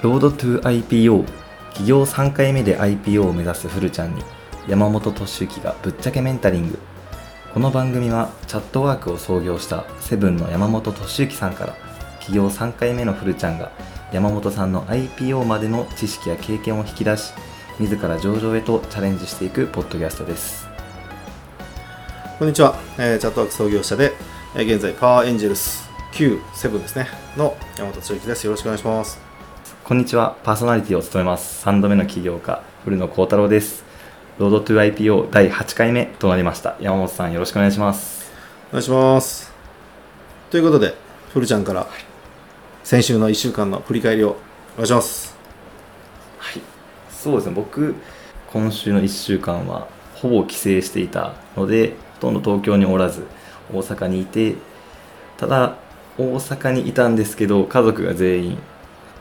ロードトゥ IPO 企業3回目で IPO を目指すフルちゃんに山本俊之がぶっちゃけメンタリング。この番組はチャットワークを創業したセブンの山本俊之さんから起業3回目のフルちゃんが山本さんの IPO までの知識や経験を引き出し自ら上場へとチャレンジしていくポッドキャストです。こんにちは、えーチャットワーク創業者で、えー現在パワーエンジェルス Q7 ですねの山本剛之です。よろしくお願いします。こんにちは。パーソナリティを務めます。3度目の起業家古野幸太郎です。ロードトゥ IPO 第8回目となりました。山本さんよろしくお願いします。お願いします。ということでふるちゃんから先週の1週間の振り返りをお願いします。はい。そうですね。僕今週の1週間はほぼ帰省していたのでほとんど東京におらず大阪にいてただ大阪にいたんですけど家族が全員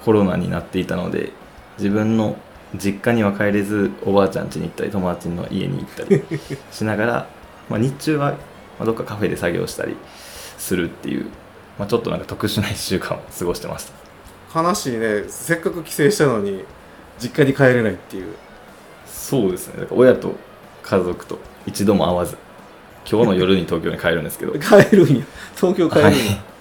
コロナになっていたので自分の実家には帰れずおばあちゃん家に行ったり友達の家に行ったり しながら、まあ、日中はまあどっかカフェで作業したりするっていう、まあ、ちょっとなんか特殊な1週間を過ごしてました。悲しいね。せっかく帰省したのに実家に帰れないっていう。そうですね。だから親と家族と一度も会わず今日の夜に東京に帰るんですけど。帰るんや。東京帰るんや、はい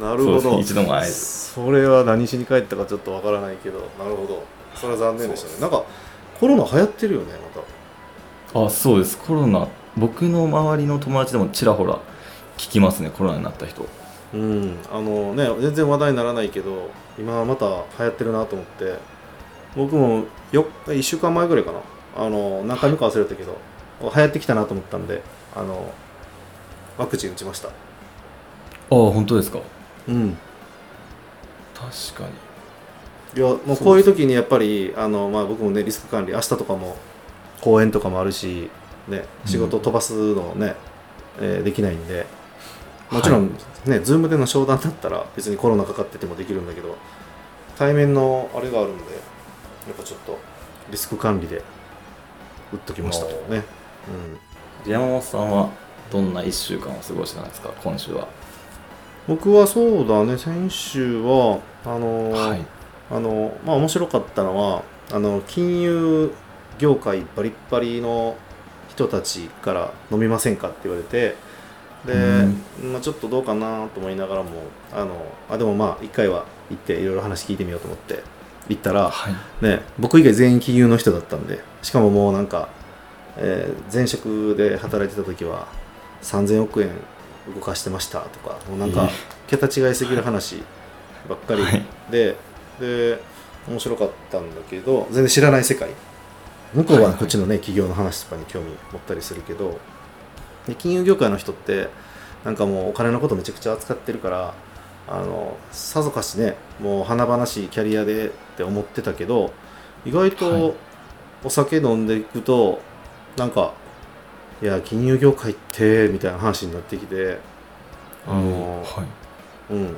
なるほど。一度も会えず。それは何しに帰ったかちょっとわからないけど。なるほど。それは残念でしたね。なんかコロナ流行ってるよねまた。あそうです。コロナ僕の周りの友達でもちらほら聞きますねコロナになった人。うん。あのね全然話題にならないけど今また流行ってるなと思って。僕もよ1週間前ぐらいかな。あの何回目か忘れたけど流行ってきたなと思ったんであのワクチン打ちました。ああ本当ですかうん。確かに。いやもうこういう時にやっぱりあの、まあ、僕もねリスク管理明日とかも公演とかもあるし、ね、仕事飛ばすのね、えーできないんで。もちろんね、ズームでの商談だったら別にコロナかかっててもできるんだけど対面のあれがあるんでやっぱちょっとリスク管理で打っときましたけどね、山本さんはどんな1週間を過ごしたんですか今週は。うん、僕はそうだね。先週はあのーはい。あのまあ面白かったのはあの金融業界バリッバリの人たちから飲みませんかって言われてで、まあ、ちょっとどうかなと思いながらもあのあでもまあ一回は行っていろいろ話聞いてみようと思って行ったら、はい。ね、僕以外全員金融の人だったんでしかももうなんか、えー前職で働いてた時は3000億円動かしてましたとかもうなんかえー桁違いすぎる話ばっかりはい。で、で面白かったんだけど全然知らない世界。向こうはこっちのね、企業の話とかに興味持ったりするけどで金融業界の人ってなんかもうお金のことめちゃくちゃ扱ってるからあのさぞかしねもう華々しいキャリアでって思ってたけど意外はい。とお酒飲んでいくと、なんかいや金融業界ってみたいな話になってきてあのはい。うん。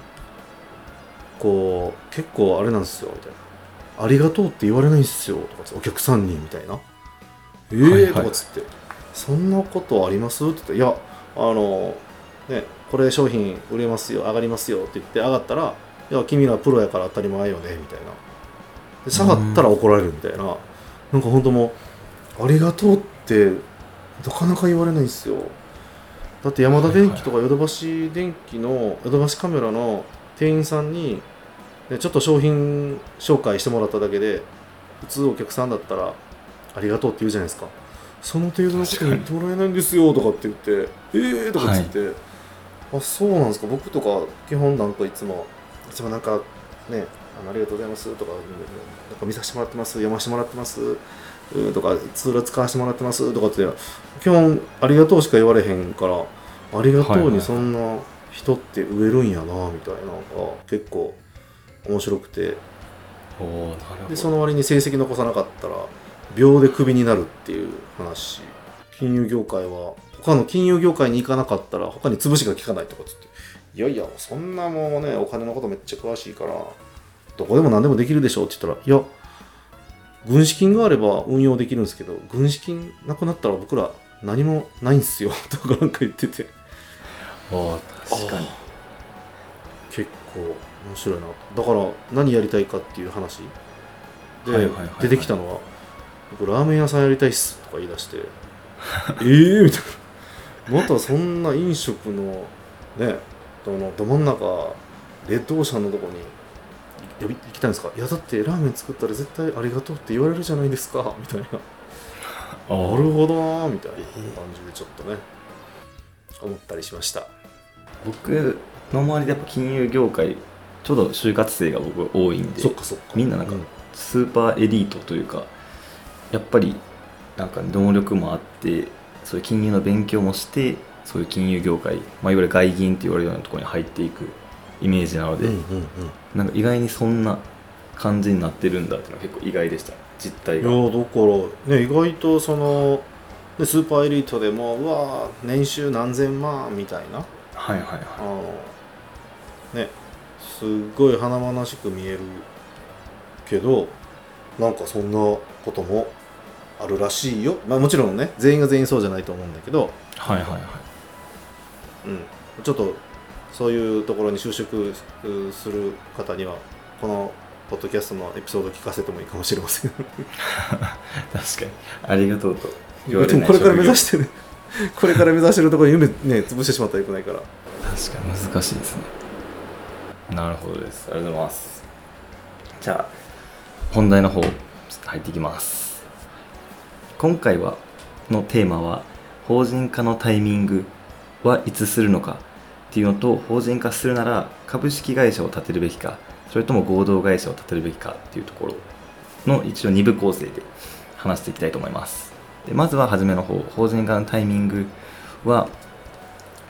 こう結構あれなんですよみたいな「ありがとうって言われないんですよ」とかつお客さんにみたいな「ええーとかつって「そんなことあります?」って言って「いやあのねこれ商品売れますよ上がりますよ」って言って上がったら「いや君らプロやから当たり前よね」みたいな。で下がったら怒られるみたいな。なんか本当もう「ありがとう」ってなかなか言われないんですよ。だって山田電機とかヨドバシ電機のヨドバシカメラの店員さんに、ね、ちょっと商品紹介してもらっただけで普通お客さんだったらありがとうって言うじゃないですか。その程度のこと言ってもらえないんですよとかって言ってええー、とかって言って、あそうなんですか。僕とか基本なんかいつもいつもなんかねありがとうございますとかなんか見させてもらってます読ませてもらってますうんとかツール使わせてもらってますとかって基本ありがとうしか言われへんからありがとうにそんな人って植えるんやなみたいなのが結構面白くて。でその割に成績残さなかったら秒でクビになるっていう話。金融業界は他の金融業界に行かなかったら他に潰しが効かないとかっつって。いやいやそんなもうねお金のことめっちゃ詳しいからどこでも何でもできるでしょって言ったらいや軍資金があれば運用できるんですけど軍資金なくなったら僕ら何もないんすよ とかなんか言ってて。おー確かに。結構面白いなだから何やりたいかっていう話。で、出てきたのは「僕ラーメン屋さんやりたいっす」とか言い出して「ええみたいな。またそんな飲食のねどのど真ん中レッドオーシャンのとこに呼び行きたいんですか？いやだってラーメン作ったら絶対ありがとうって言われるじゃないですか。みたいな。あなるほどなみたいな感じでちょっとね。思ったりしました。僕の周りでやっぱ金融業界ちょうど就活生が僕多いんでそっかそっか。みんななんかうん。スーパーエリートというかやっぱりなんか能力もあってそういう金融の勉強もしてそういう金融業界、まあ、いわゆる外銀って言われるようなところに入っていくイメージなので、うんうんうんなんか意外にそんな感じになってるんだっていうのは結構意外でした。実態が。いやだからね意外とそのねスーパーエリートでもうわー年収何千万みたいな。はいはいあはのねすっごい華々しく見えるけどなんかそんなこともあるらしいよ。まあもちろんね全員が全員そうじゃないと思うんだけど、いはいはいはい。うん、ちょっとそういうところに就職する方にはこのポッドキャストのエピソード聞かせてもいいかもしれません。確かに。ありがとうと言われないでもこれから目指ししてる これから目指してるところに夢ね潰してしまったらよくないから。確かに。難しいですね。なるほどです。ありがとうございます。じゃあ本題の方入っていきます。今回はのテーマは法人化のタイミングはいつするのかっていうのと法人化するなら株式会社を立てるべきかそれとも合同会社を立てるべきかっていうところの一応2部構成で話していきたいと思います。でまずは初めの方法人化のタイミングは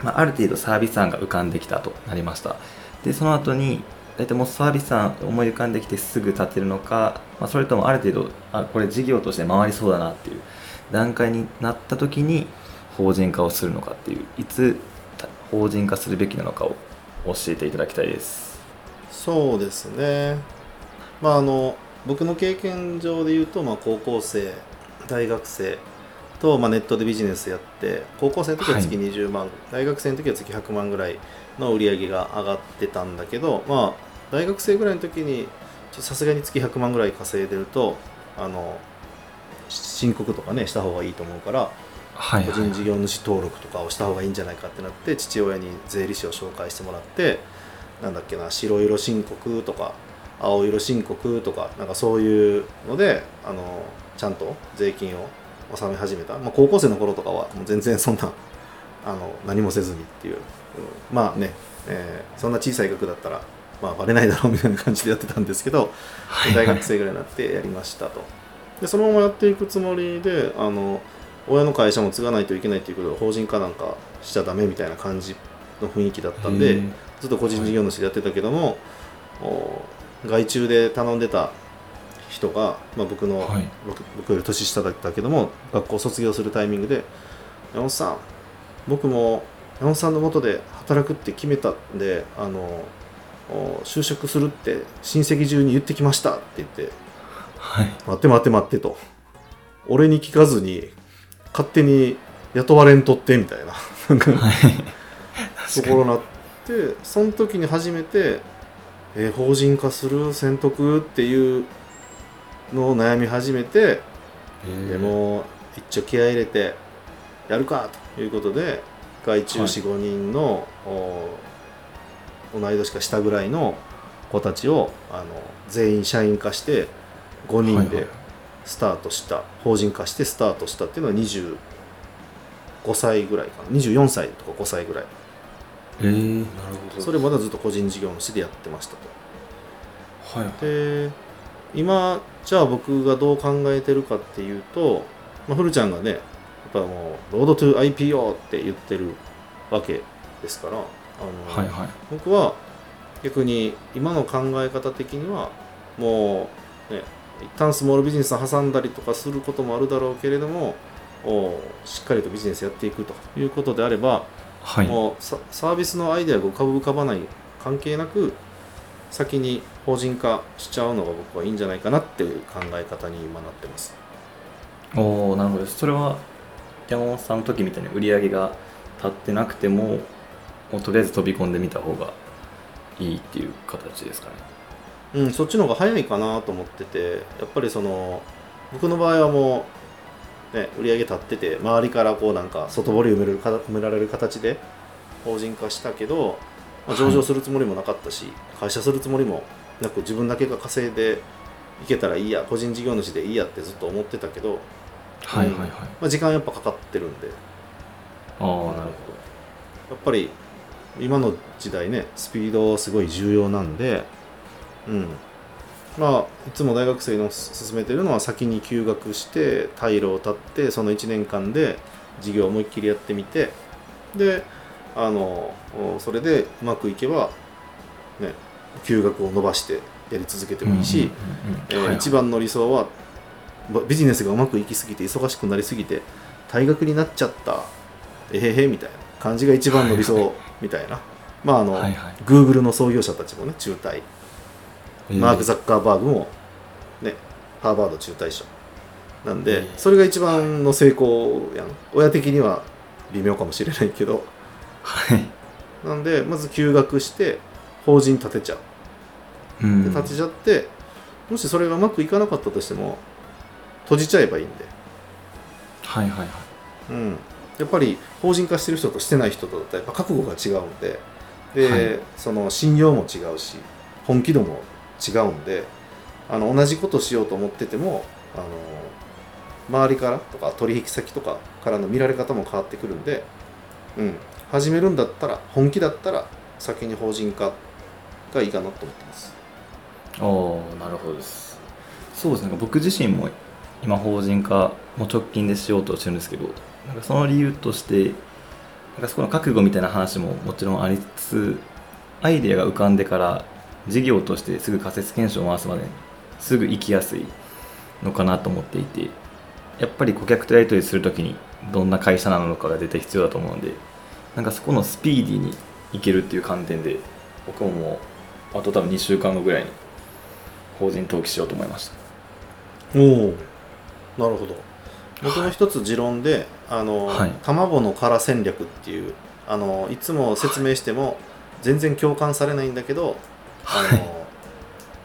まあ、ある程度サービス案が浮かんできたとなりました。でその後に大体もうサービス案思い浮かんできてすぐ立てるのか、まあ、それともある程度あこれ事業として回りそうだなっていう段階になった時に法人化をするのかっていういつ法人化するべきなのかを教えていただきたいです。そうですね。まああの僕の経験上で言うと、まあ、高校生大学生と、まあ、ネットでビジネスやって高校生の時は月はい。20万、大学生の時は月100万ぐらいの売り上げが上がってたんだけどまあ大学生ぐらいの時にさすがに月100万ぐらい稼いでるとあの申告とかねした方がいいと思うからはい個人事業主登録とかをした方がいいんじゃないかってなって父親に税理士を紹介してもらってなんだっけな白色申告とか青色申告とかなんかそういうのであのちゃんと税金を納め始めた、まあ、高校生の頃とかはもう全然そんなあの何もせずにっていう、うんまあね、えーそんな小さい額だったらまあバレないだろうみたいな感じでやってたんですけど、はい。大学生ぐらいになってやりましたと。でそのままやっていくつもりであの親の会社も継がないといけないということで法人化なんかしちゃダメみたいな感じの雰囲気だったんでずっと個人事業主でやってたけども、お外注で頼んでた人が、まあ、僕の、はい。僕僕より年下だったけども学校卒業するタイミングで「山本さん僕も山本さんのもとで働くって決めたんであのお就職するって親戚中に言ってきました」って言ってはい「待って待って待って」と「俺に聞かずに勝手に雇われんとって」みたいな。ところになってその時に初めて、えー法人化する選択っていうのを悩み始めてでも一応気合い入れてやるかということで外注はい45、人のお同い年か下ぐらいの子たちをあの全員社員化して5人でスタートした、法人化してスタートしたっていうのは25歳ぐらいかな。24歳とか5歳ぐらい。えー、なるほそれまだずっと個人事業主でやってましたと。はいで今じゃあ僕がどう考えてるかっていうと、まあ、フルちゃんがねやっぱもうロードトゥ IPO って言ってるわけですからあの、はいはい。僕は逆に今の考え方的にはもうね一旦スモールビジネスを挟んだりとかすることもあるだろうけれどもおしっかりとビジネスやっていくということであればはい。もうササービスのアイデアが浮かぶ浮かばない関係なく先に法人化しちゃうのが僕はいいんじゃないかなっていう考え方に今なってます。おおなるほどそれは山本さんの時みたいに売り上げが立ってなくてももうとりあえず飛び込んでみた方がいいっていう形ですかねうん、そっちの方が早いかなと思っててやっぱりその僕の場合はもう、ね、売り上げ立ってて周りからこうなんか外堀埋めるか埋められる形で法人化したけど、まあ、上場するつもりもなかったし、会社するつもりもなく自分だけが稼いでいけたらいいや個人事業主でいいやってずっと思ってたけど、はいはいはい、まあ、時間やっぱかかってるんで。ああなるほど。やっぱり今の時代ねスピードすごい重要なんでうん。まあいつも大学生の勧めてるのは先に休学して退路を断ってその1年間で事業を思いっきりやってみてであのそれでうまくいけばね休学を伸ばしてやり続けてもいいし、えー一番の理想はばビジネスがうまくいきすぎて忙しくなりすぎて退学になっちゃったえへへみたいな感じが一番の理想みたいな、まああの、はいはい。Google の創業者たちもね中退マーク・ザッッカーバーグもねハーバード中退者。なんで、えーそれが一番の成功やん。親的には微妙かもしれないけど。はい。なんでまず休学して法人立てちゃう。うん。で立てちゃってもしそれがうまくいかなかったとしても閉じちゃえばいいんで、はいはいはい。うん、やっぱり法人化してる人としてない人とだったらやっぱ覚悟が違うんで。で、はい。その信用も違うし本気度も違うんであの同じことしようと思っててもあの周りからとか取引先とかからの見られ方も変わってくるんで、うん、始めるんだったら本気だったら先に法人化がいいかなと思ってます。ああなるほどです。そうですね。僕自身も今法人化も直近でしようとしてるんですけどなんかその理由としてなんかそこの覚悟みたいな話ももちろんありつつアイデアが浮かんでから事業としてすぐ仮説検証を回すまですぐ行きやすいのかなと思っていてやっぱり顧客とやり取りするときにどんな会社なのかが絶対必要だと思うんでなんかそこのスピーディーにいけるっていう観点で僕ももうあと多分2週間後ぐらいに法人登記しようと思いました。おおなるほど。僕の一つ持論で、あのはい。卵の殻戦略っていうあのいつも説明しても全然共感されないんだけど、あの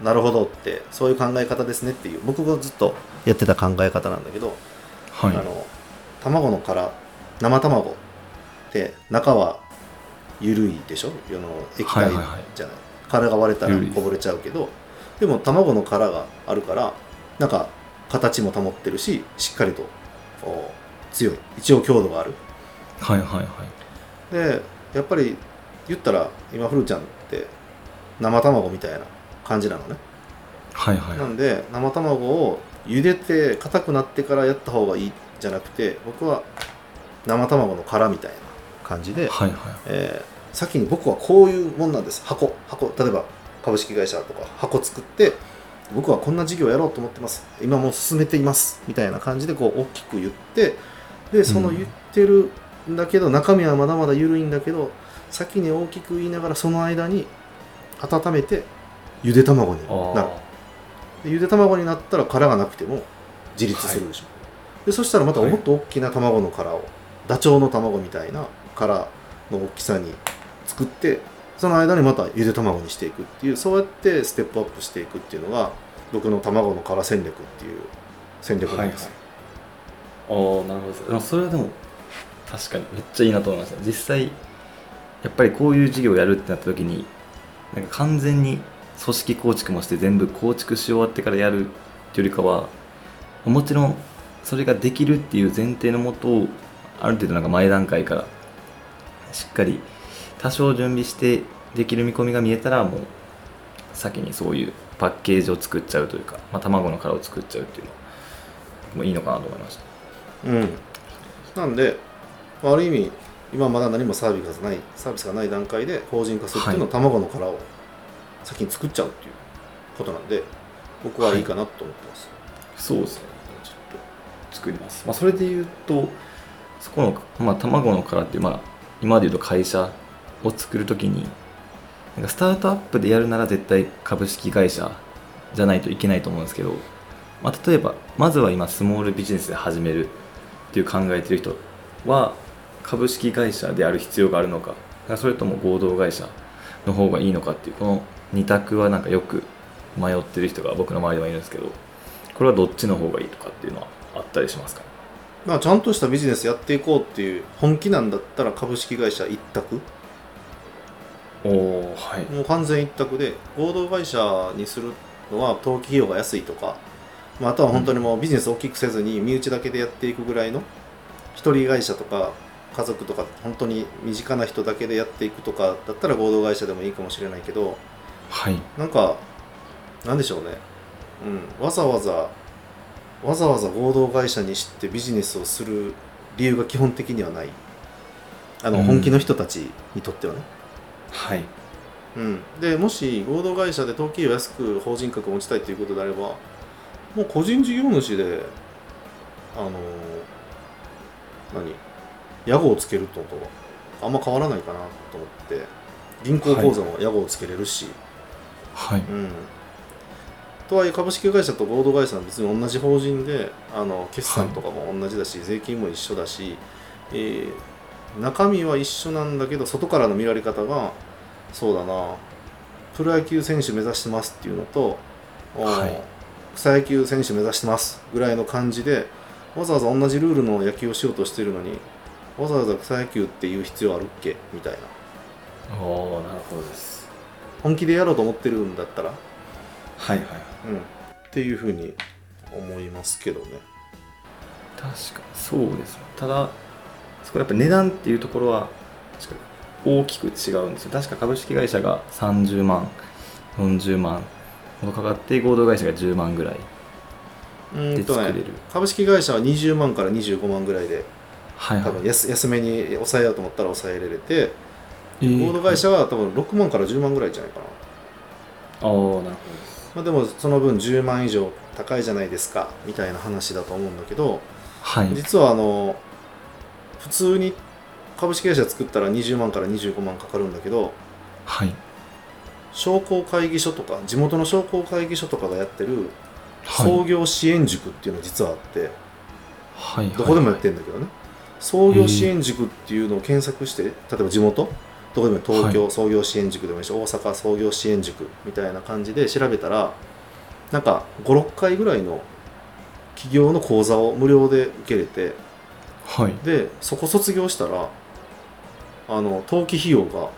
なるほどってそういう考え方ですねっていう僕がずっとやってた考え方なんだけど、はあの卵の殻生卵って中は緩いでしょ？世の液体はい？はいはいじゃない,、殻が割れたらこぼれちゃうけどでも卵の殻があるからなんか形も保ってるししっかりとお強い。一応強度がある。はいはいはい。でやっぱり言ったら今フルちゃん生卵みたいな感じなのね。はいはい。なんで生卵を茹でて硬くなってからやった方がいいじゃなくて僕は生卵の殻みたいな感じで、はいはい。えー先に僕はこういうもんなんです。箱箱例えば株式会社とか箱作って僕はこんな事業やろうと思ってます。今もう進めています。みたいな感じでこう大きく言ってでそのうん言ってるんだけど、中身はまだまだ緩いんだけど先に大きく言いながらその間に温めてゆで卵になる。あでゆで卵になったら殻がなくても自立するでしょ、でそしたらまたはい。もっと大きな卵の殻を、ダチョウの卵みたいな殻の大きさに作ってその間にまたゆで卵にしていくっていうそうやってステップアップしていくっていうのが僕の卵の殻戦略っていう戦略なんです、あーなるほど。それはでも確かにめっちゃいいなと思いました。実際やっぱりこういう事業をやるってなった時になんか完全に組織構築もして全部構築し終わってからやるっていうよりかはもちろんそれができるっていう前提のもとをある程度なんか前段階からしっかり多少準備してできる見込みが見えたらもう先にそういうパッケージを作っちゃうというか、まあ、卵の殻を作っちゃうっていうのもいいのかなと思いました。うん、なんである意味今まだ何もサービスがないサービスがない段階で法人化するっていうのは卵の殻を先に作っちゃうっていうことなんで僕はいいかなと思ってます、そうですね。ちょっと作ります、まあ、それで言うとそこの、まあ、卵の殻ってまあ、今まで言うと会社を作るときになんかスタートアップでやるなら絶対株式会社じゃないといけないと思うんですけど、まあ、例えばまずは今スモールビジネスで始めるっていう考えてる人は株式会社である必要があるのか。それとも合同会社の方がいいのかっていうこの2択はなんかよく迷ってる人が僕の周りはいるんですけどこれはどっちの方がいいとかっていうのはあったりしますか？ねまあ、ちゃんとしたビジネスやっていこうっていう本気なんだったら株式会社一択。おおはい。もう完全一択で合同会社にするのは登記費用が安いとか、まあ、あとは本当にもうビジネス大きくせずに身内だけでやっていくぐらいの一人会社とか家族とか本当に身近な人だけでやっていくとかだったら合同会社でもいいかもしれないけどはい。なんかなんでしょうね、うん、わざわざわざわざ合同会社にしてビジネスをする理由が基本的にはない。あのうん。本気の人たちにとってはね、はい。うん、でもし合同会社で登記費を安く法人格を持ちたいということであればもう個人事業主であの何？屋号をつけるととあんま変わらないかなと思って銀行口座も屋号をつけれるし、はい。うん、とはいえ株式会社と合同会社は別に同じ法人であの決算とかも同じだし、税金も一緒だし、えー中身は一緒なんだけど外からの見られ方がそうだな。プロ野球選手目指してますっていうのと、おはい。草野球選手目指してますぐらいの感じでわざわざ同じルールの野球をしようとしてるのにわざわざ草野球っていう必要あるっけ？みたいな。おおなるほどです。本気でやろうと思ってるんだったら？はいはいうん、っていうふうに思いますけどね。確かにそうですね。ただそこやっぱ値段っていうところは大きく違うんですよ。確か株式会社が30万40万ほどかかって合同会社が10万ぐらいで作れる、株式会社は20万から25万ぐらいではいはい。多分安安めに抑えようと思ったら抑えられて、えー合同会社は多分6万から10万ぐらいじゃないかな。ああなるほどまあ、でもその分10万以上高いじゃないですかみたいな話だと思うんだけどはい。実はあの普通に株式会社作ったら20万から25万かかるんだけどはい。商工会議所とか地元の商工会議所とかがやってるはい。創業支援塾っていうのが実はあって、はいどこでもやってるんだけどね創業支援塾っていうのを検索して例えば地元？どこでも東京創業支援塾でもいいし、大阪創業支援塾みたいな感じで調べたらなんか56回ぐらいの企業の講座を無料で受けれてはい。でそこ卒業したらあの登記費用が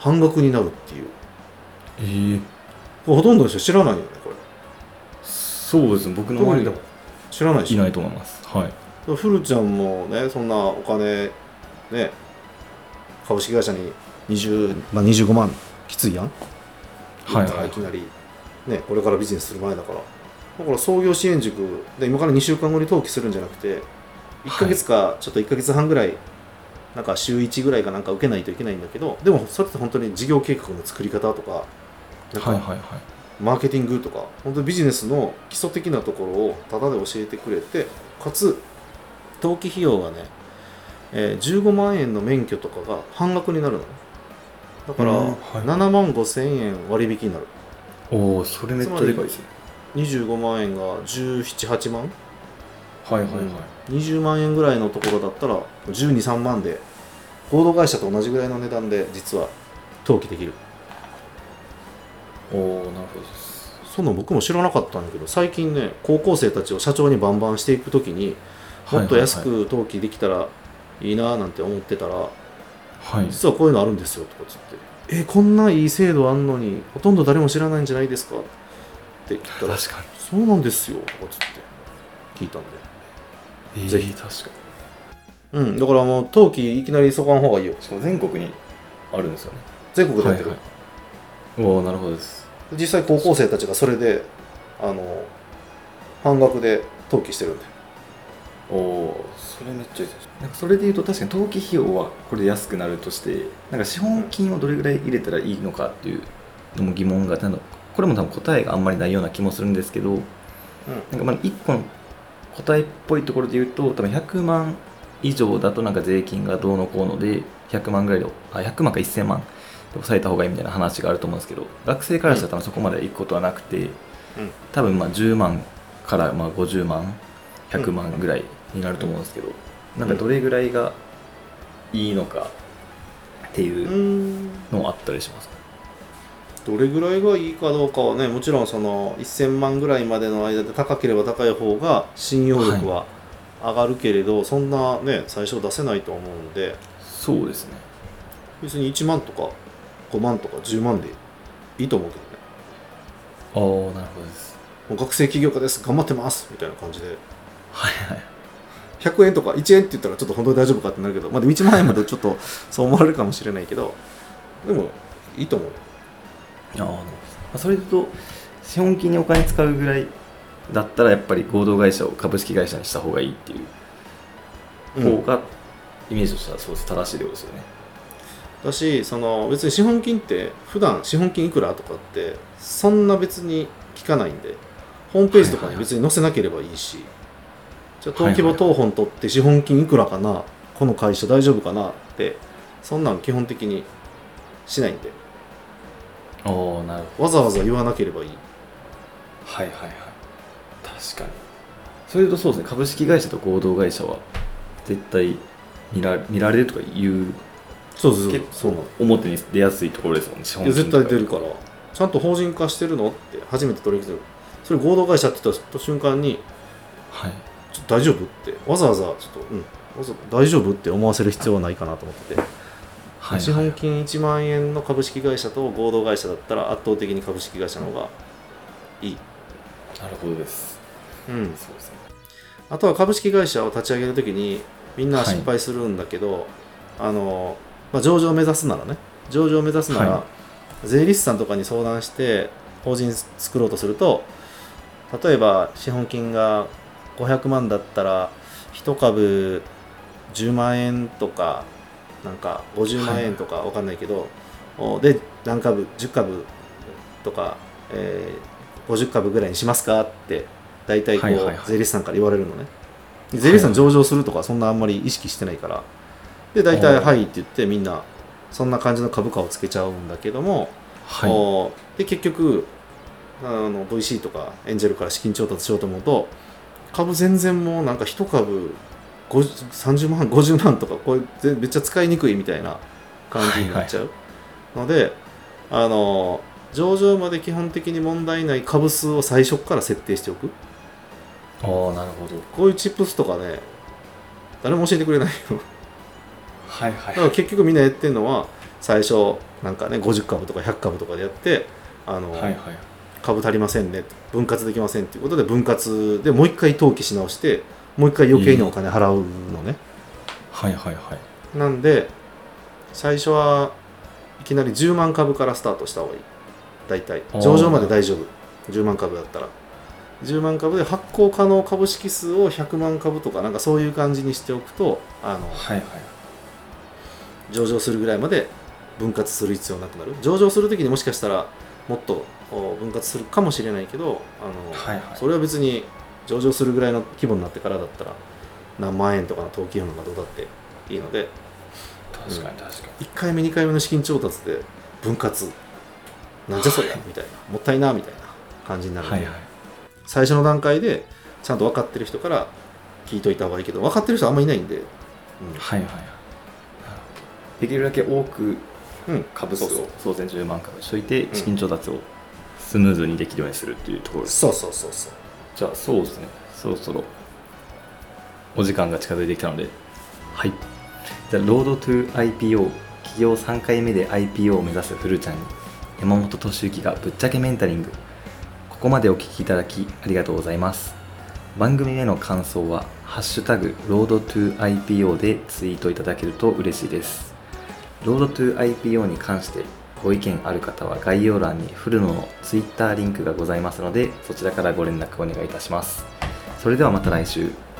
半額になるっていう。えー、これほとんどの人知らないよねこれ。そうですね。僕の周りでも知らないしいないと思います。はいフルちゃんもねそんなお金ね株式会社に20、まあ、25万きついやん。はいだからいきなり、ね、これからビジネスする前だから。だから創業支援塾で今から2週間後に登記するんじゃなくて1ヶ月かちょっと1ヶ月半ぐらいなんか週1ぐらいかなんか受けないといけないんだけどでもそれって本当に事業計画の作り方とかなんかはいはいはい。マーケティングとか本当にビジネスの基礎的なところをタダで教えてくれてかつ登記費用がね、えー15万円の免許とかが半額になるの。だから、うんはい。7万5千円割引になる。おおそれめっちゃでかいですね。25万円が178万、はいはいはい、うん。20万円ぐらいのところだったら123万で合同会社と同じぐらいの値段で実は登記できる。おおなるほどそんなん僕も知らなかったんだけど最近ね高校生たちを社長にバンバンしていくときにもっと安はいはいく登記できたらいいななんて思ってたら、はい。実はこういうのあるんですよとかつって「えこんないい制度あんのにほとんど誰も知らないんじゃないですか?」って聞いたら「確かそうなんですよ」とかつって聞いたんで。にぜひ。えー確かうんだからもう登記いきなり急がん方がいいよ。にしかも全国にあるんですよね。全国でやってる、はいおおなるほどです。実際高校生たちがそれであの半額で登記してるんでおおそれめっちゃいいです。なんかそれでいうと確かに登記費用はこれで安くなるとしてなんか資本金をどれぐらい入れたらいいのかっていうのも疑問がなんだこれも多分答えがあんまりないような気もするんですけどなんかまあ1個の答えっぽいところで言うと多分100万以上だとなんか税金がどうのこうので100万ぐらいであ100万か1000万で抑えた方がいいみたいな話があると思うんですけど学生からしたら多分そこまで行くことはなくて、多分まあ10万からまあ50万100万ぐらいになると思うんですけど、なんかどれぐらいがいいのかっていううんのはあったりしますか、どれぐらいがいいかどうかはねもちろんその1000万ぐらいまでの間で高ければ高い方が信用力は上がるけれど、そんなね最初出せないと思うんで。そうですね。別に1万とか5万とか10万でいいと思うけどね。ああなるほどです。もう学生起業家です。頑張ってます。みたいな感じで。はいはい100円とか1円って言ったらちょっと本当に大丈夫かってなるけど、まあ、でも1万円までちょっとそう思われるかもしれないけどでもいいと思うよ。あそれでと資本金にお金使うぐらいだったらやっぱり合同会社を株式会社にした方がいいっていう方がイメージとしてはそうです。正しいですよね。だしその別に資本金って普段資本金いくらとかってそんな別に聞かないんでホームページとかに別に載せなければいいし、じゃあ登記簿当本取って資本金いくらかなこの会社大丈夫かなってそんなん基本的にしないんで。ああなるほわざわざ言わなければいい。どはいはいはい。確かに。それとそうですね株式会社と合同会社は絶対見ら見られるとかいうそうそうそう。表に出やすいところですもんね資本いや絶対出るかから。ちゃんと法人化してるのって初めて取り引きする。それ合同会社って言った瞬間にはいちょっと大丈夫って。わざわざちょっと、うん、わざ大丈夫って思わせる必要はないかなと思ってて、はい資本金1万円の株式会社と合同会社だったら圧倒的に株式会社の方がいい、なるほどです。うん、そうですね。あとは株式会社を立ち上げるときにみんな失敗するんだけど、あのまあ、上場を目指すならね。上場を目指すなら、は税理士さんとかに相談して法人作ろうとすると例えば資本金が500万だったら1株10万円とかなんか50万円とかわかんないけど、おで何株10株とか、えー50株ぐらいにしますかって大体こう、はいはいはい。税理士さんから言われるのね。税理士さん上場するとかそんなあんまり意識してないから。で大体「おー。はい」って言ってみんなそんな感じの株価をつけちゃうんだけども、はい。おで結局あの VC とかエンジェルから資金調達しようと思うと株全然もうなんか1株50 30万50万とかこれぜめっちゃ使いにくいみたいな感じになっちゃう。ので、あの上場まで基本的に問題ない株数を最初から設定しておく。ああなるほど。こういうチップスとかね誰も教えてくれないよ。はいはい。だから結局みんなやってるのは最初なんかね50株とか100株とかでやってあの、はいはい株足りませんね。分割できませんっていうことで分割でもう一回登記し直してもう一回余計にお金払うのね、はいはいはい。なんで最初はいきなり10万株からスタートした方がいい。大体。上場まで大丈夫。10万株だったら。10万株で発行可能株式数を100万株とかなんかそういう感じにしておくとあのはいはい。上場するぐらいまで分割する必要なくなる。上場するときにもしかしたらもっとお分割するかもしれないけどあの、はいはい。それは別に上場するぐらいの規模になってからだったら何万円とかの登記費用がどうだっていいので確かに確かに。1回目2回目の資金調達で分割。なんじゃそりゃみたいな。もったいなみたいな感じになるので、はいはい。最初の段階でちゃんと分かってる人から聞いといた方がいいけど分かってる人あんまいないんで、うん。はいはいできるだけ多くうん、株数をそうそう。当然10万株しといてん。資金調達をスムーズにできるようにするっていうところ。ですそうそうそうそう。じゃあそうですね。そろそろお時間が近づいてきたので。はい。じゃあロードトゥ IPO 企業3回目で IPO を目指すフルちゃんに山本俊之がぶっちゃけメンタリング。ここまでお聞きいただきありがとうございます。番組への感想は「ハッシュタグロードトゥ IPO」でツイートいただけると嬉しいです。ロードトゥ IPO に関してご意見ある方は概要欄にフルノの Twitter リンクがございますのでそちらからご連絡お願いいたします。それではまた来週。